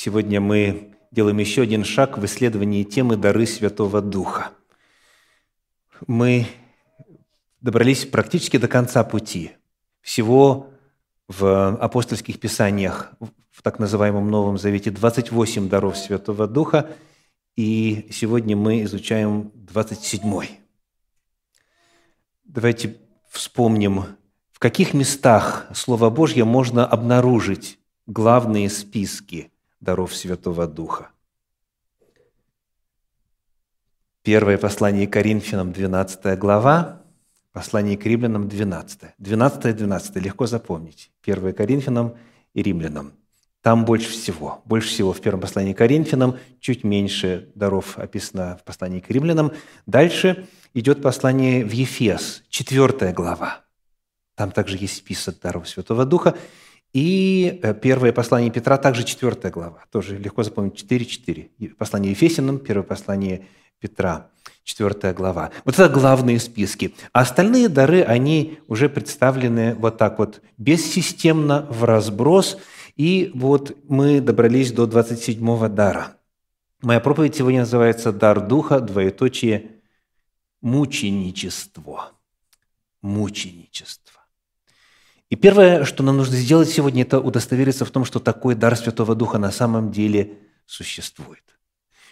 Сегодня мы делаем еще один шаг в исследовании темы «Дары Святого Духа». Мы добрались практически до конца пути. Всего в апостольских писаниях, в так называемом Новом Завете, 28 даров Святого Духа, и сегодня мы изучаем 27-й. Давайте вспомним, в каких местах Слово Божье можно обнаружить главные списки – даров Святого Духа. Первое послание Коринфянам, 12 глава, послание к римлянам, 12. 12 12, легко запомнить. Первое Коринфянам и римлянам. Там больше всего. Больше всего в первом послании к Коринфянам, чуть меньше даров описано в послании к римлянам. Дальше идет послание в Ефес, 4 глава. Там также есть список даров Святого Духа. И э, первое послание Петра, также четвертая глава, тоже легко запомнить, 4.4. Послание Ефесиным, первое послание Петра, четвертая глава. Вот это главные списки. А остальные дары, они уже представлены вот так вот, бессистемно, в разброс. И вот мы добрались до 27-го дара. Моя проповедь сегодня называется «Дар Духа, двоеточие, мученичество». Мученичество. И первое, что нам нужно сделать сегодня, это удостовериться в том, что такой дар Святого Духа на самом деле существует.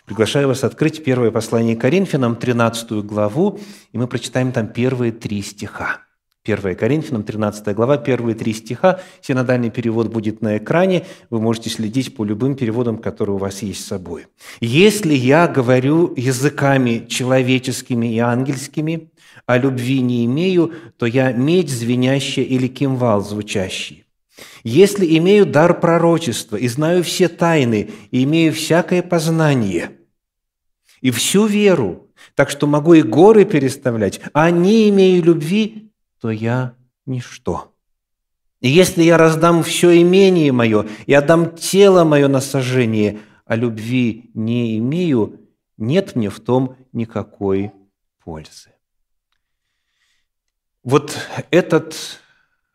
Приглашаю вас открыть первое послание Коринфянам, 13 главу, и мы прочитаем там первые три стиха. 1 Коринфянам, 13 глава, первые три стиха. Синодальный перевод будет на экране. Вы можете следить по любым переводам, которые у вас есть с собой. «Если я говорю языками человеческими и ангельскими, а любви не имею, то я медь звенящая или кимвал звучащий. Если имею дар пророчества и знаю все тайны, и имею всякое познание, и всю веру, так что могу и горы переставлять, а не имею любви, то я ничто. И если я раздам все имение мое и отдам тело мое на сожжение, а любви не имею, нет мне в том никакой пользы. Вот этот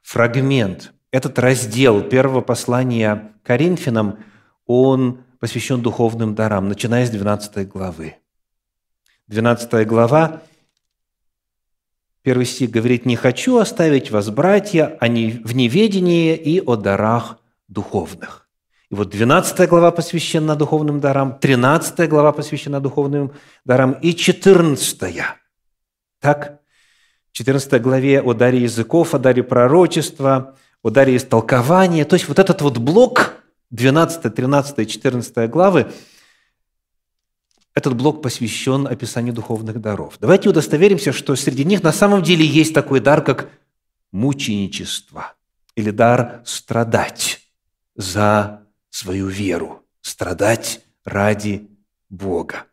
фрагмент, этот раздел первого послания Коринфянам, он посвящен духовным дарам, начиная с 12 главы. 12 глава, первый стих говорит, «Не хочу оставить вас, братья, в неведении и о дарах духовных». И вот 12 глава посвящена духовным дарам, 13 глава посвящена духовным дарам и 14. Так, 14 главе о даре языков, о даре пророчества, о даре истолкования. То есть вот этот вот блок 12, 13, 14 главы, этот блок посвящен описанию духовных даров. Давайте удостоверимся, что среди них на самом деле есть такой дар, как мученичество или дар страдать за свою веру, страдать ради Бога.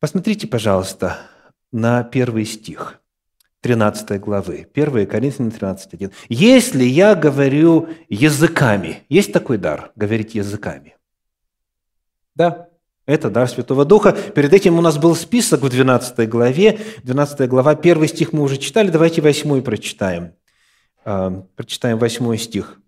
Посмотрите, пожалуйста, на первый стих 13 главы, 1 Коринфянам 13.1. «Если я говорю языками...» Есть такой дар – говорить языками? Да, это дар Святого Духа. Перед этим у нас был список в 12 главе. 12 глава, первый стих мы уже читали. Давайте восьмой прочитаем. А, прочитаем восьмой стих.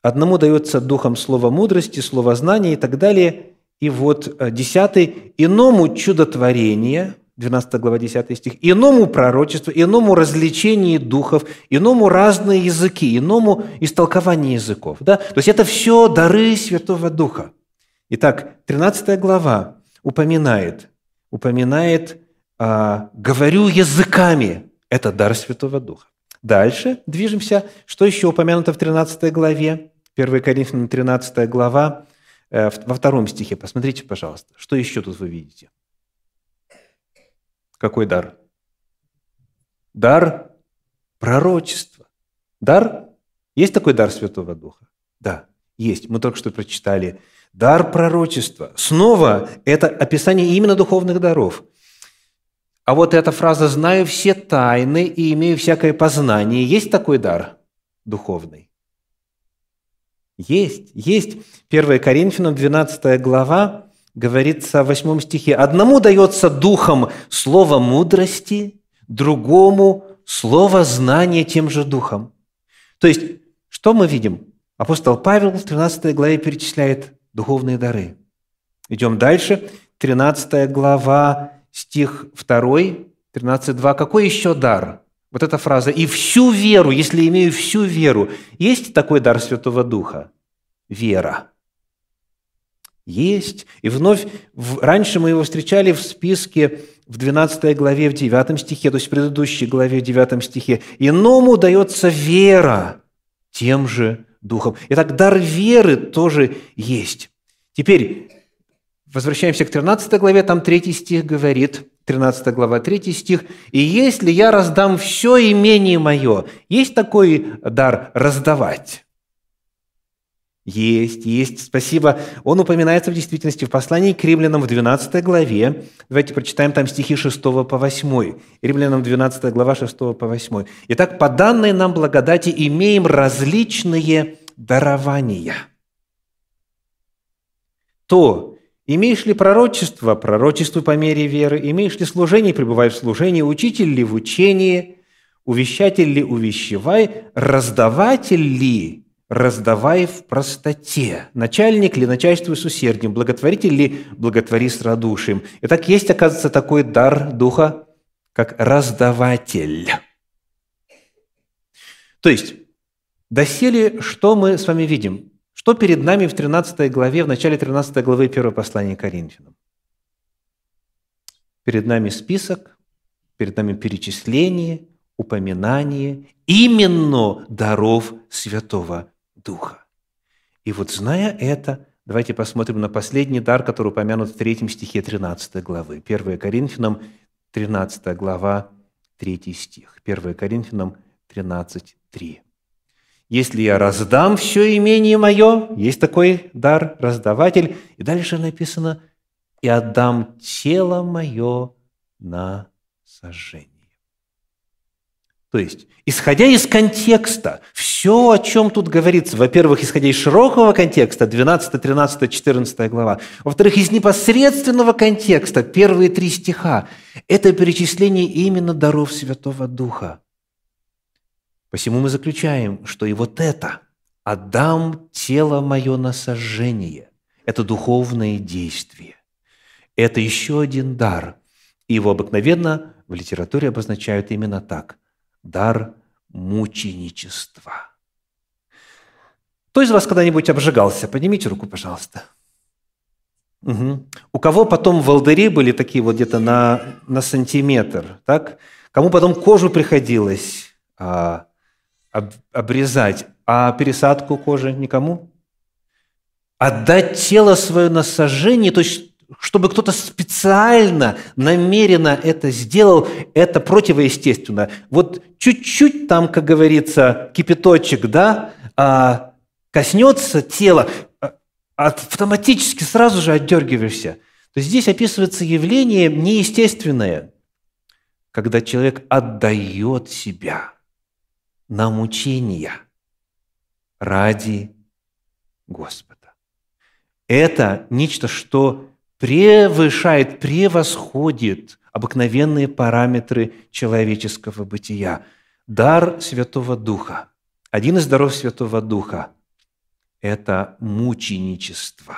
«Одному дается духом слово мудрости, слово знания и так далее, и вот 10 э, «иному чудотворение», 12 глава, 10 стих, «иному пророчество, иному развлечение духов, иному разные языки, иному истолкование языков». Да? То есть это все дары Святого Духа. Итак, 13 глава упоминает, упоминает а, «говорю языками». Это дар Святого Духа. Дальше движемся. Что еще упомянуто в 13 главе? 1 Коринфянам 13 глава, Э, во втором стихе, посмотрите, пожалуйста, что еще тут вы видите? Какой дар? Дар пророчества. Дар? Есть такой дар Святого Духа? Да, есть. Мы только что прочитали. Дар пророчества. Снова это описание именно духовных даров. А вот эта фраза «знаю все тайны и имею всякое познание» есть такой дар духовный? Есть, есть. 1 Коринфянам, 12 глава, говорится в 8 стихе, «Одному дается духом слово мудрости, другому слово знания тем же духом». То есть, что мы видим? Апостол Павел в 13 главе перечисляет духовные дары. Идем дальше. 13 глава, стих 2, 13.2. Какой еще дар? Вот эта фраза. «И всю веру, если имею всю веру». Есть такой дар Святого Духа? Вера. Есть. И вновь, раньше мы его встречали в списке в 12 главе, в 9 стихе, то есть в предыдущей главе, в 9 стихе. «Иному дается вера тем же Духом». Итак, дар веры тоже есть. Теперь возвращаемся к 13 главе, там 3 стих говорит, 13 глава, 3 стих. «И если я раздам все имение мое...» Есть такой дар раздавать? Есть, есть, спасибо. Он упоминается в действительности в послании к римлянам в 12 главе. Давайте прочитаем там стихи 6 по 8. Римлянам 12 глава 6 по 8. Итак, по данной нам благодати имеем различные дарования. То, имеешь ли пророчество, пророчество по мере веры, имеешь ли служение, пребывай в служении, учитель ли в учении, увещатель ли увещевай, раздаватель ли раздавай в простоте. Начальник ли начальствуй с усердием, благотворитель ли благотвори с радушием. Итак, есть, оказывается, такой дар Духа, как раздаватель. То есть, доселе, что мы с вами видим? Что перед нами в 13 главе, в начале 13 главы 1 послания Коринфянам? Перед нами список, перед нами перечисление, упоминание именно даров Святого Духа. И вот зная это, давайте посмотрим на последний дар, который упомянут в третьем стихе 13 главы. 1 Коринфянам, 13 глава, 3 стих. 1 Коринфянам 13, 3. «Если я раздам все имение мое», есть такой дар, раздаватель, и дальше написано, «и отдам тело мое на сожжение». То есть, исходя из контекста, все, о чем тут говорится, во-первых, исходя из широкого контекста, 12, 13, 14 глава, во-вторых, из непосредственного контекста, первые три стиха, это перечисление именно даров Святого Духа. Посему мы заключаем, что и вот это «отдам тело мое на сожжение» – это духовное действие. Это еще один дар. И его обыкновенно в литературе обозначают именно так – дар мученичества. Кто из вас когда-нибудь обжигался? Поднимите руку, пожалуйста. Угу. У кого потом волдыри были такие вот где-то на, на сантиметр, так? Кому потом кожу приходилось а, об, обрезать, а пересадку кожи никому? Отдать тело свое на сожжение, то есть чтобы кто-то специально, намеренно это сделал, это противоестественно. Вот чуть-чуть там, как говорится, кипяточек, да, а, коснется тела, а, автоматически сразу же отдергиваешься. То есть здесь описывается явление неестественное, когда человек отдает себя на мучения ради Господа. Это нечто, что превышает, превосходит обыкновенные параметры человеческого бытия. Дар Святого Духа, один из даров Святого Духа – это мученичество.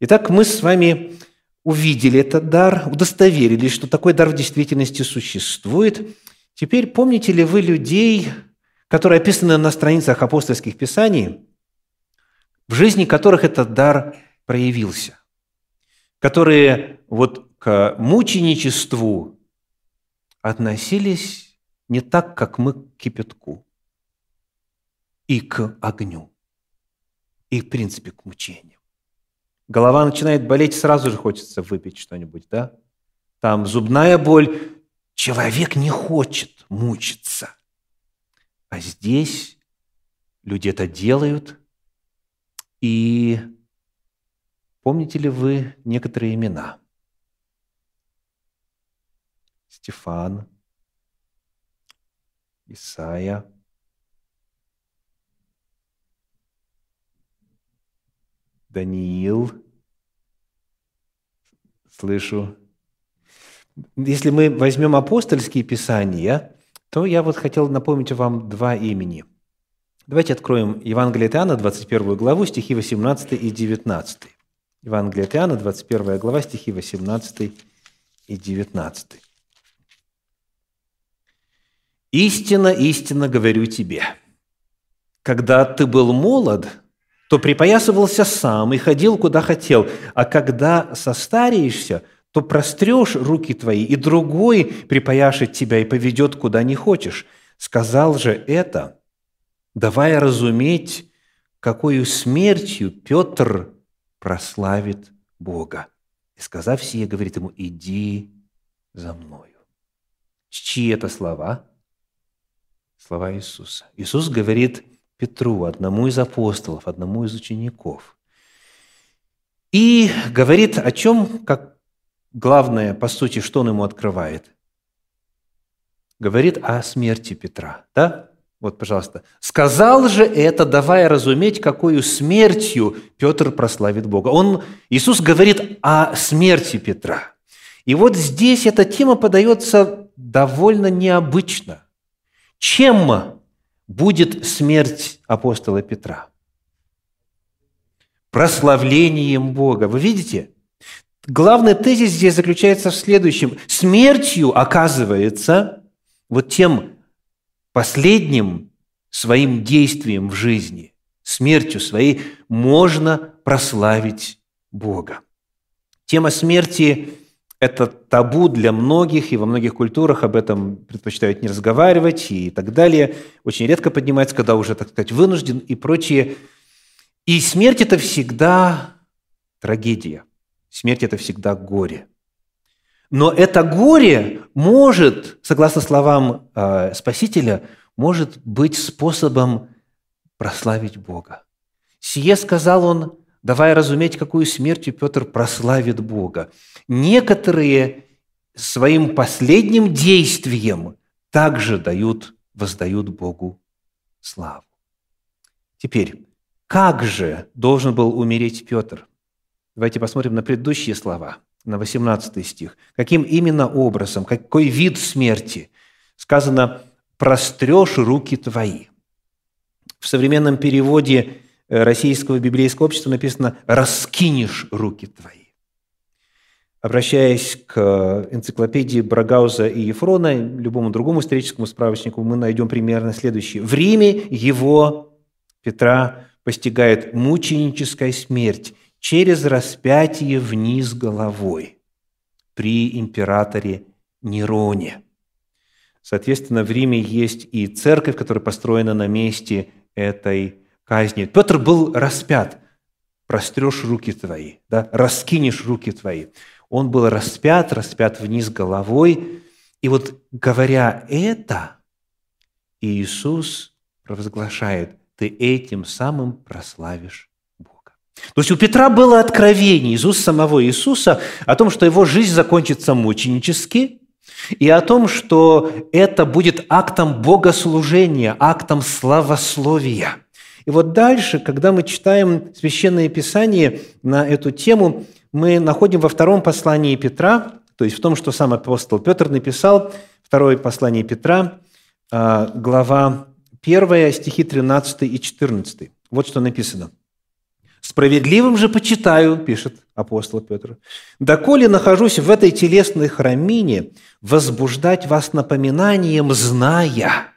Итак, мы с вами увидели этот дар, удостоверились, что такой дар в действительности существует. Теперь помните ли вы людей, которые описаны на страницах апостольских писаний, в жизни которых этот дар проявился? Которые вот к мученичеству относились не так, как мы к кипятку и к огню, и, в принципе, к мучению. Голова начинает болеть, сразу же хочется выпить что-нибудь, да? Там зубная боль. Человек не хочет мучиться. А здесь люди это делают, и Помните ли вы некоторые имена? Стефан, Исаия, Даниил, слышу. Если мы возьмем апостольские писания, то я вот хотел напомнить вам два имени. Давайте откроем Евангелие от Иоанна, 21 главу, стихи 18 и 19. Евангелие от Иоанна, 21 глава, стихи 18 и 19. «Истина, истинно говорю тебе, когда ты был молод, то припоясывался сам и ходил, куда хотел, а когда состареешься, то прострешь руки твои, и другой припояшет тебя и поведет, куда не хочешь. Сказал же это, давая разуметь, какую смертью Петр прославит Бога. И сказав сие, говорит ему, иди за мною. Чьи это слова? Слова Иисуса. Иисус говорит Петру, одному из апостолов, одному из учеников. И говорит о чем, как главное, по сути, что он ему открывает? Говорит о смерти Петра. Да? Вот, пожалуйста. «Сказал же это, давая разуметь, какую смертью Петр прославит Бога». Он, Иисус говорит о смерти Петра. И вот здесь эта тема подается довольно необычно. Чем будет смерть апостола Петра? Прославлением Бога. Вы видите? Главный тезис здесь заключается в следующем. Смертью, оказывается, вот тем последним своим действием в жизни, смертью своей, можно прославить Бога. Тема смерти – это табу для многих, и во многих культурах об этом предпочитают не разговаривать и так далее. Очень редко поднимается, когда уже, так сказать, вынужден и прочее. И смерть – это всегда трагедия. Смерть – это всегда горе. Но это горе может, согласно словам э, Спасителя, может быть способом прославить Бога. Сие сказал он, давая разуметь, какую смертью Петр прославит Бога. Некоторые своим последним действием также дают, воздают Богу славу. Теперь, как же должен был умереть Петр? Давайте посмотрим на предыдущие слова – на 18 стих. Каким именно образом, какой вид смерти? Сказано «прострешь руки твои». В современном переводе э, российского библейского общества написано «раскинешь руки твои». Обращаясь к э, энциклопедии Брагауза и Ефрона, любому другому историческому справочнику, мы найдем примерно следующее. В Риме его, Петра, постигает мученическая смерть, через распятие вниз головой при императоре Нероне. Соответственно, в Риме есть и церковь, которая построена на месте этой казни. Петр был распят. Прострешь руки твои, да? раскинешь руки твои. Он был распят, распят вниз головой. И вот говоря это, Иисус провозглашает, ты этим самым прославишь то есть у Петра было откровение из уст самого Иисуса о том, что его жизнь закончится мученически, и о том, что это будет актом богослужения, актом славословия. И вот дальше, когда мы читаем Священное Писание на эту тему, мы находим во втором послании Петра, то есть в том, что сам апостол Петр написал, второе послание Петра, а, глава 1, стихи 13 и 14. Вот что написано. Справедливым же почитаю, пишет апостол Петр, доколе нахожусь в этой телесной храмине, возбуждать вас напоминанием, зная,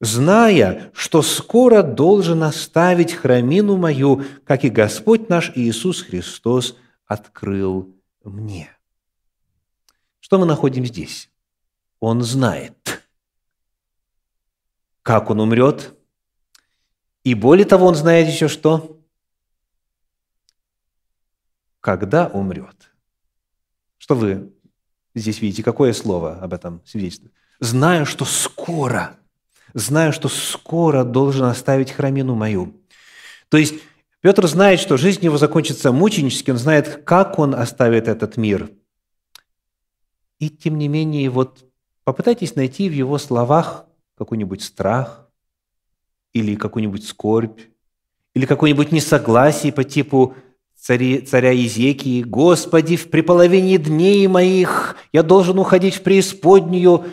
зная, что скоро должен оставить храмину мою, как и Господь наш Иисус Христос открыл мне. Что мы находим здесь? Он знает, как он умрет – и более того, он знает еще что? Когда умрет. Что вы здесь видите? Какое слово об этом свидетельствует? Знаю, что скоро, знаю, что скоро должен оставить храмину мою. То есть Петр знает, что жизнь его закончится мученически, он знает, как он оставит этот мир. И тем не менее, вот попытайтесь найти в его словах какой-нибудь страх, или какую-нибудь скорбь, или какое-нибудь несогласие по типу цари, царя Изекии. «Господи, в приполовине дней моих я должен уходить в преисподнюю».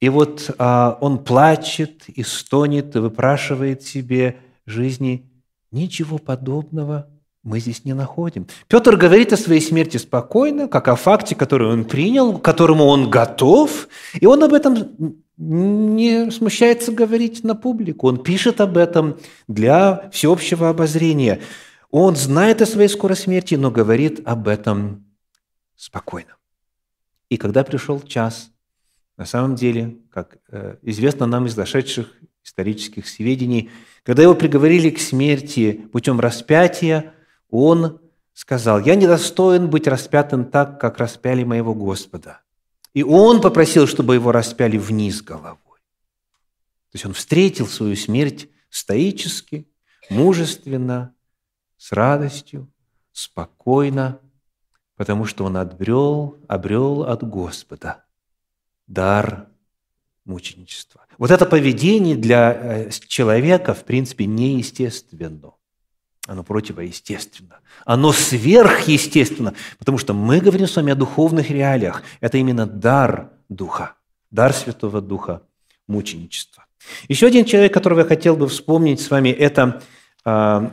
И вот а, он плачет и стонет, и выпрашивает себе жизни. Ничего подобного мы здесь не находим. Петр говорит о своей смерти спокойно, как о факте, который он принял, к которому он готов, и он об этом не смущается говорить на публику. Он пишет об этом для всеобщего обозрения. Он знает о своей скорой смерти, но говорит об этом спокойно. И когда пришел час, на самом деле, как э, известно нам из зашедших исторических сведений, когда его приговорили к смерти путем распятия, он сказал, «Я недостоин быть распятым так, как распяли моего Господа». И он попросил, чтобы его распяли вниз головой. То есть он встретил свою смерть стоически, мужественно, с радостью, спокойно, потому что он обрел, обрел от Господа дар мученичества. Вот это поведение для э, человека, в принципе, неестественно. Оно противоестественно. Оно сверхъестественно, потому что мы говорим с вами о духовных реалиях. Это именно дар Духа, дар Святого Духа, мученичества. Еще один человек, которого я хотел бы вспомнить с вами, это э,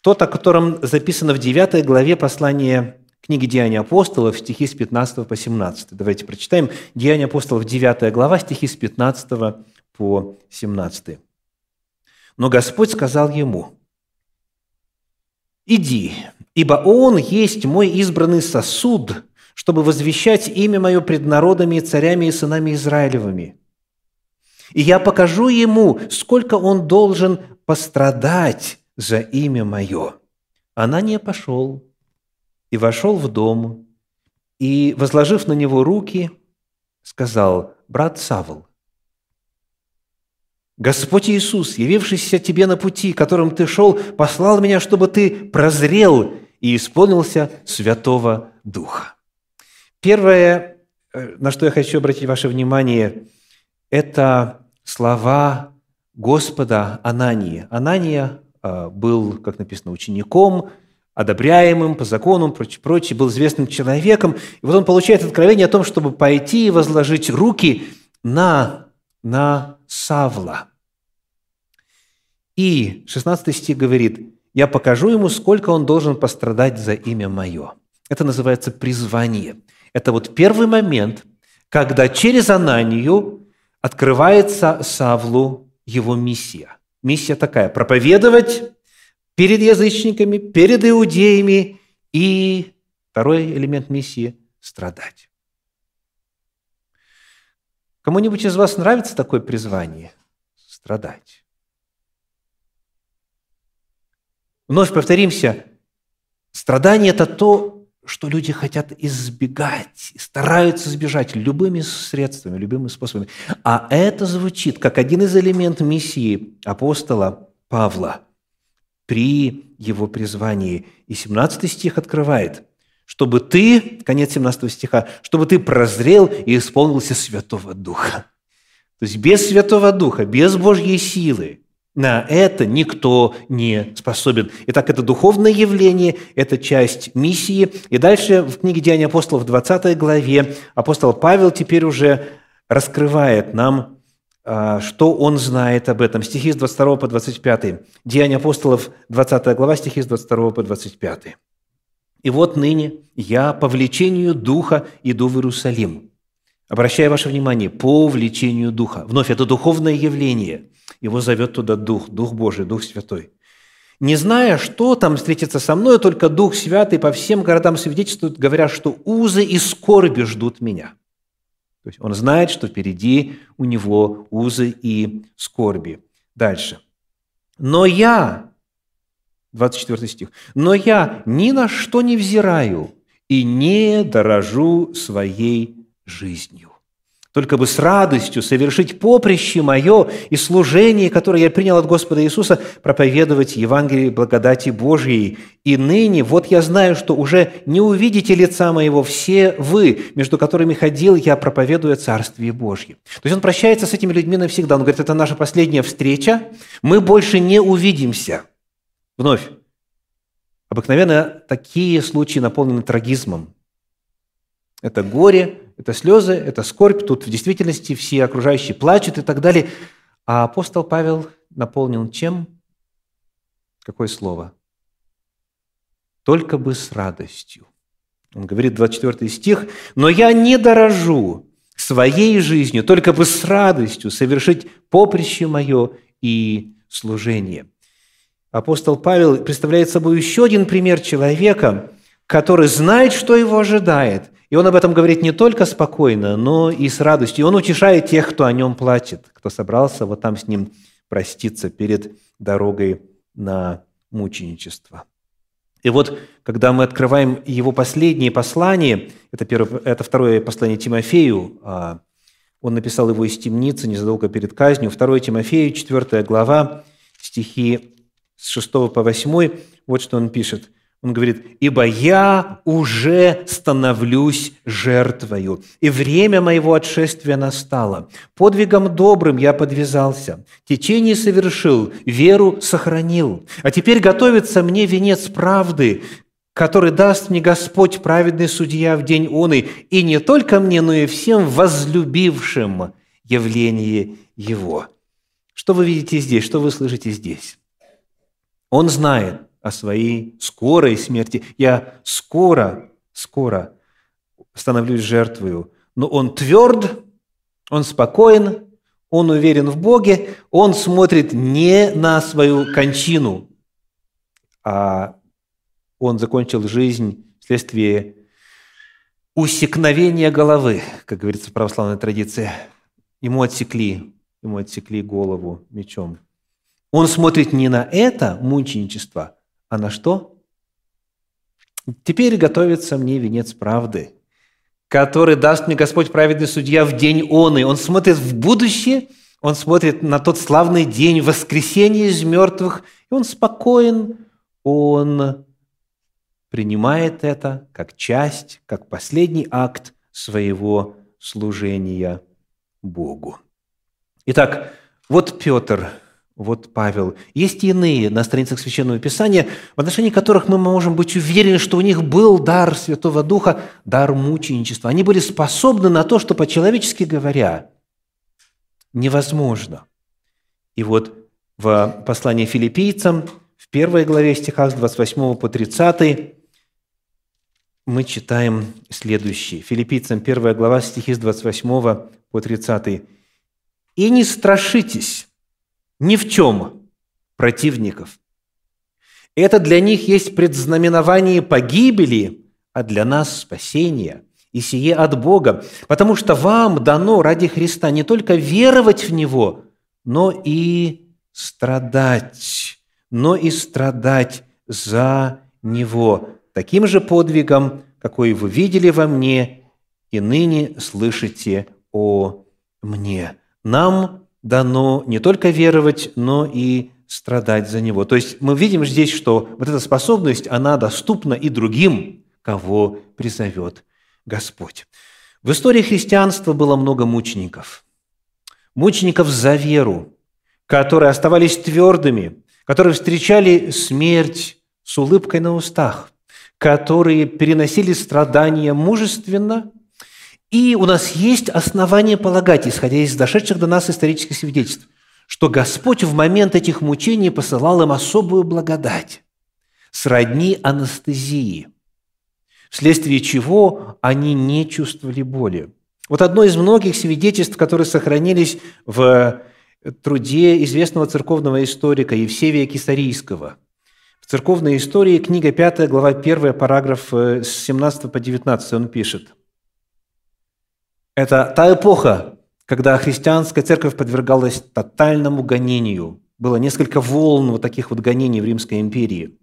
тот, о котором записано в 9 главе послания книги «Деяния апостолов», стихи с 15 по 17. Давайте прочитаем. «Деяния апостолов», 9 глава, стихи с 15 по 17. «Но Господь сказал ему, «Иди, ибо он есть мой избранный сосуд, чтобы возвещать имя мое пред народами, царями и сынами Израилевыми. И я покажу ему, сколько он должен пострадать за имя мое». Она не пошел и вошел в дом, и, возложив на него руки, сказал, «Брат Савл, Господь Иисус, явившийся тебе на пути, которым ты шел, послал меня, чтобы ты прозрел и исполнился Святого Духа. Первое, э, на что я хочу обратить ваше внимание, это слова Господа Анании. Анания э, был, как написано, учеником, одобряемым по закону, прочее, прочее, был известным человеком. И вот он получает откровение о том, чтобы пойти и возложить руки на, на Савла. И 16 стих говорит, «Я покажу ему, сколько он должен пострадать за имя мое». Это называется призвание. Это вот первый момент, когда через Ананию открывается Савлу его миссия. Миссия такая – проповедовать перед язычниками, перед иудеями и второй элемент миссии – страдать. Кому-нибудь из вас нравится такое призвание? Страдать. Вновь повторимся, страдание – это то, что люди хотят избегать, стараются избежать любыми средствами, любыми способами. А это звучит как один из элементов миссии апостола Павла при его призвании. И 17 стих открывает – чтобы ты, конец 17 стиха, чтобы ты прозрел и исполнился Святого Духа. То есть без Святого Духа, без Божьей силы на это никто не способен. Итак, это духовное явление, это часть миссии. И дальше в книге «Деяния апостолов» в 20 главе апостол Павел теперь уже раскрывает нам, а, что он знает об этом. Стихи с 22 по 25. Деяния апостолов, 20 глава, стихи с 22 по 25. И вот ныне я по влечению Духа иду в Иерусалим. Обращаю ваше внимание, по влечению Духа. Вновь, это духовное явление. Его зовет туда Дух, Дух Божий, Дух Святой. Не зная, что там встретится со мной, только Дух Святый по всем городам свидетельствует, говоря, что узы и скорби ждут меня. То есть он знает, что впереди у него узы и скорби. Дальше. Но я 24 стих. «Но я ни на что не взираю и не дорожу своей жизнью, только бы с радостью совершить поприще мое и служение, которое я принял от Господа Иисуса, проповедовать Евангелие благодати Божьей. И ныне вот я знаю, что уже не увидите лица моего все вы, между которыми ходил я, проповедуя Царствие Божье». То есть он прощается с этими людьми навсегда. Он говорит, это наша последняя встреча, мы больше не увидимся – Вновь, обыкновенно такие случаи наполнены трагизмом. Это горе, это слезы, это скорбь, тут в действительности все окружающие плачут и так далее. А апостол Павел наполнен чем? Какое слово? Только бы с радостью. Он говорит, 24 стих, «Но я не дорожу своей жизнью, только бы с радостью совершить поприще мое и служение». Апостол Павел представляет собой еще один пример человека, который знает, что его ожидает. И он об этом говорит не только спокойно, но и с радостью. И он утешает тех, кто о нем плачет, кто собрался вот там с ним проститься перед дорогой на мученичество. И вот, когда мы открываем его последнее послание, это, первое, это второе послание Тимофею, а, он написал его из темницы незадолго перед казнью, второе Тимофею, 4 глава, стихи с 6 по 8, вот что он пишет. Он говорит, «Ибо я уже становлюсь жертвою, и время моего отшествия настало. Подвигом добрым я подвязался, течение совершил, веру сохранил. А теперь готовится мне венец правды, который даст мне Господь, праведный судья, в день он и, и не только мне, но и всем возлюбившим явление Его». Что вы видите здесь? Что вы слышите здесь? Он знает, о своей скорой смерти. Я скоро, скоро становлюсь жертвою. Но он тверд, он спокоен, он уверен в Боге, он смотрит не на свою кончину, а он закончил жизнь вследствие усекновения головы, как говорится в православной традиции. Ему отсекли, ему отсекли голову мечом. Он смотрит не на это мученичество, а на что? Теперь готовится мне венец правды, который даст мне Господь праведный судья в день он, и он смотрит в будущее, он смотрит на тот славный день воскресения из мертвых, и он спокоен, он принимает это как часть, как последний акт своего служения Богу. Итак, вот Петр – вот Павел. Есть иные на страницах Священного Писания, в отношении которых мы можем быть уверены, что у них был дар Святого Духа, дар мученичества. Они были способны на то, что, по-человечески говоря, невозможно. И вот в послании филиппийцам, в первой главе стихах с 28 по 30, мы читаем следующее. Филиппийцам 1 глава стихи с 28 по 30. «И не страшитесь, ни в чем противников. Это для них есть предзнаменование погибели, а для нас спасение, и сие от Бога, потому что вам дано ради Христа не только веровать в Него, но и страдать, но и страдать за Него таким же подвигом, какой вы видели во мне и ныне слышите о мне. Нам дано не только веровать, но и страдать за него. То есть мы видим здесь, что вот эта способность, она доступна и другим, кого призовет Господь. В истории христианства было много мучеников. Мучеников за веру, которые оставались твердыми, которые встречали смерть с улыбкой на устах, которые переносили страдания мужественно – и у нас есть основания полагать, исходя из дошедших до нас исторических свидетельств, что Господь в момент этих мучений посылал им особую благодать, сродни анестезии, вследствие чего они не чувствовали боли. Вот одно из многих свидетельств, которые сохранились в труде известного церковного историка Евсевия Кисарийского. В церковной истории, книга 5, глава 1, параграф э, с 17 по 19, он пишет – это та эпоха, когда христианская церковь подвергалась тотальному гонению. Было несколько волн вот таких вот гонений в Римской империи.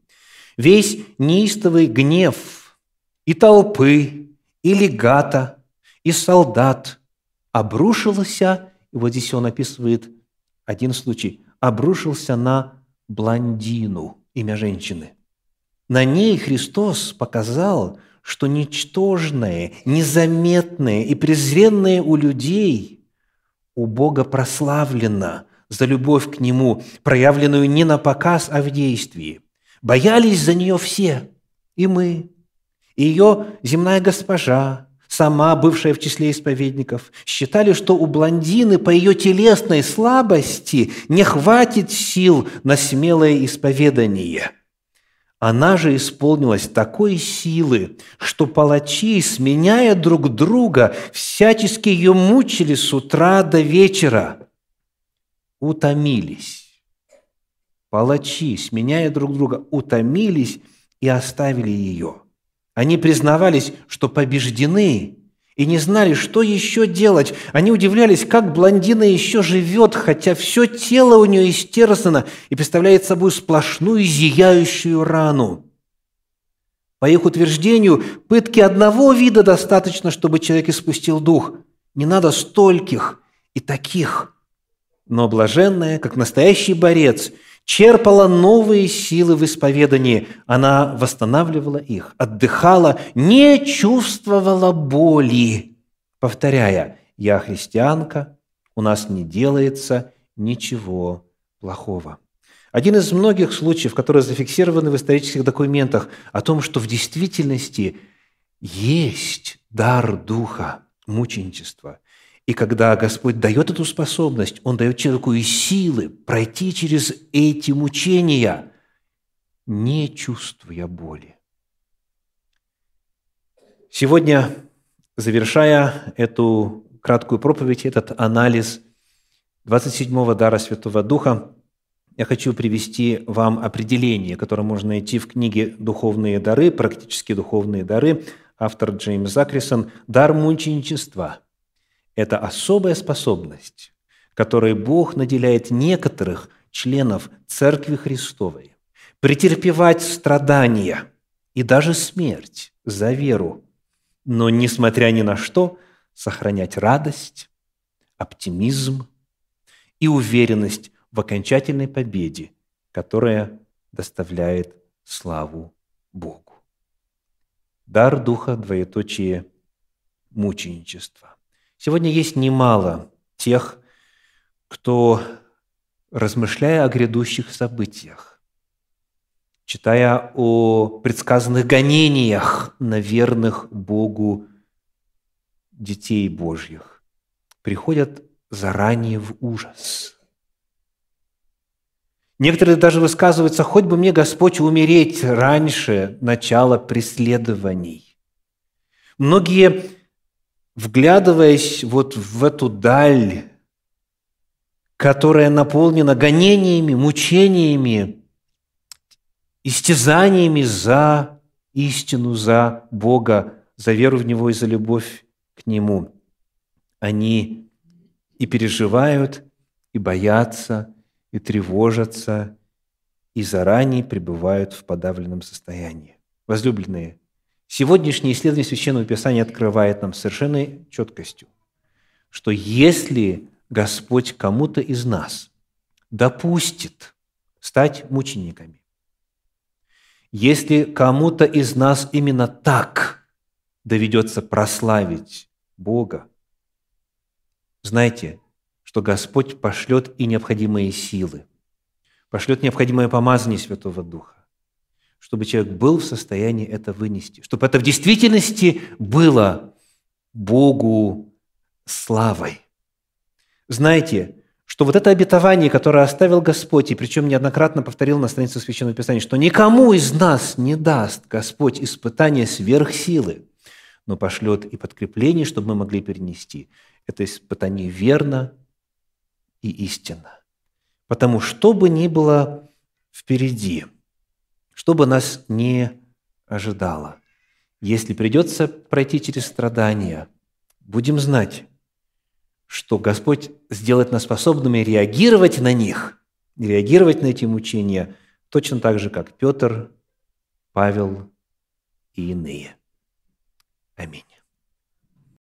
Весь неистовый гнев и толпы, и легата, и солдат обрушился, и вот здесь он описывает один случай, обрушился на блондину, имя женщины. На ней Христос показал, что ничтожное, незаметное и презренное у людей у Бога прославлено за любовь к Нему, проявленную не на показ, а в действии. Боялись за нее все, и мы, и ее земная госпожа, сама бывшая в числе исповедников, считали, что у блондины по ее телесной слабости не хватит сил на смелое исповедание. Она же исполнилась такой силы, что палачи, сменяя друг друга, всячески ее мучили с утра до вечера. Утомились. Палачи, сменяя друг друга, утомились и оставили ее. Они признавались, что побеждены, и не знали, что еще делать. Они удивлялись, как блондина еще живет, хотя все тело у нее истерзано и представляет собой сплошную зияющую рану. По их утверждению, пытки одного вида достаточно, чтобы человек испустил дух. Не надо стольких и таких. Но блаженная, как настоящий борец – черпала новые силы в исповедании. Она восстанавливала их, отдыхала, не чувствовала боли, повторяя, «Я христианка, у нас не делается ничего плохого». Один из многих случаев, которые зафиксированы в исторических документах, о том, что в действительности есть дар Духа мученичества, и когда Господь дает эту способность, Он дает человеку и силы пройти через эти мучения, не чувствуя боли. Сегодня, завершая эту краткую проповедь, этот анализ 27-го дара Святого Духа, я хочу привести вам определение, которое можно найти в книге «Духовные дары», практически духовные дары, автор Джеймс Закрисон, «Дар мученичества» Это особая способность, которой Бог наделяет некоторых членов Церкви Христовой претерпевать страдания и даже смерть за веру, но, несмотря ни на что, сохранять радость, оптимизм и уверенность в окончательной победе, которая доставляет славу Богу. Дар Духа, двоеточие, мученичество. Сегодня есть немало тех, кто, размышляя о грядущих событиях, читая о предсказанных гонениях на верных Богу детей Божьих, приходят заранее в ужас. Некоторые даже высказываются, хоть бы мне Господь умереть раньше начала преследований. Многие вглядываясь вот в эту даль, которая наполнена гонениями, мучениями, истязаниями за истину, за Бога, за веру в Него и за любовь к Нему, они и переживают, и боятся, и тревожатся, и заранее пребывают в подавленном состоянии. Возлюбленные, Сегодняшнее исследование Священного Писания открывает нам совершенной четкостью, что если Господь кому-то из нас допустит стать мучениками, если кому-то из нас именно так доведется прославить Бога, знайте, что Господь пошлет и необходимые силы, пошлет необходимое помазание Святого Духа, чтобы человек был в состоянии это вынести, чтобы это в действительности было Богу славой. Знаете, что вот это обетование, которое оставил Господь, и причем неоднократно повторил на странице Священного Писания, что никому из нас не даст Господь испытания сверхсилы, но пошлет и подкрепление, чтобы мы могли перенести. Это испытание верно и истинно. Потому что бы ни было впереди – что бы нас не ожидало. Если придется пройти через страдания, будем знать, что Господь сделает нас способными реагировать на них, реагировать на эти мучения точно так же, как Петр, Павел и иные. Аминь.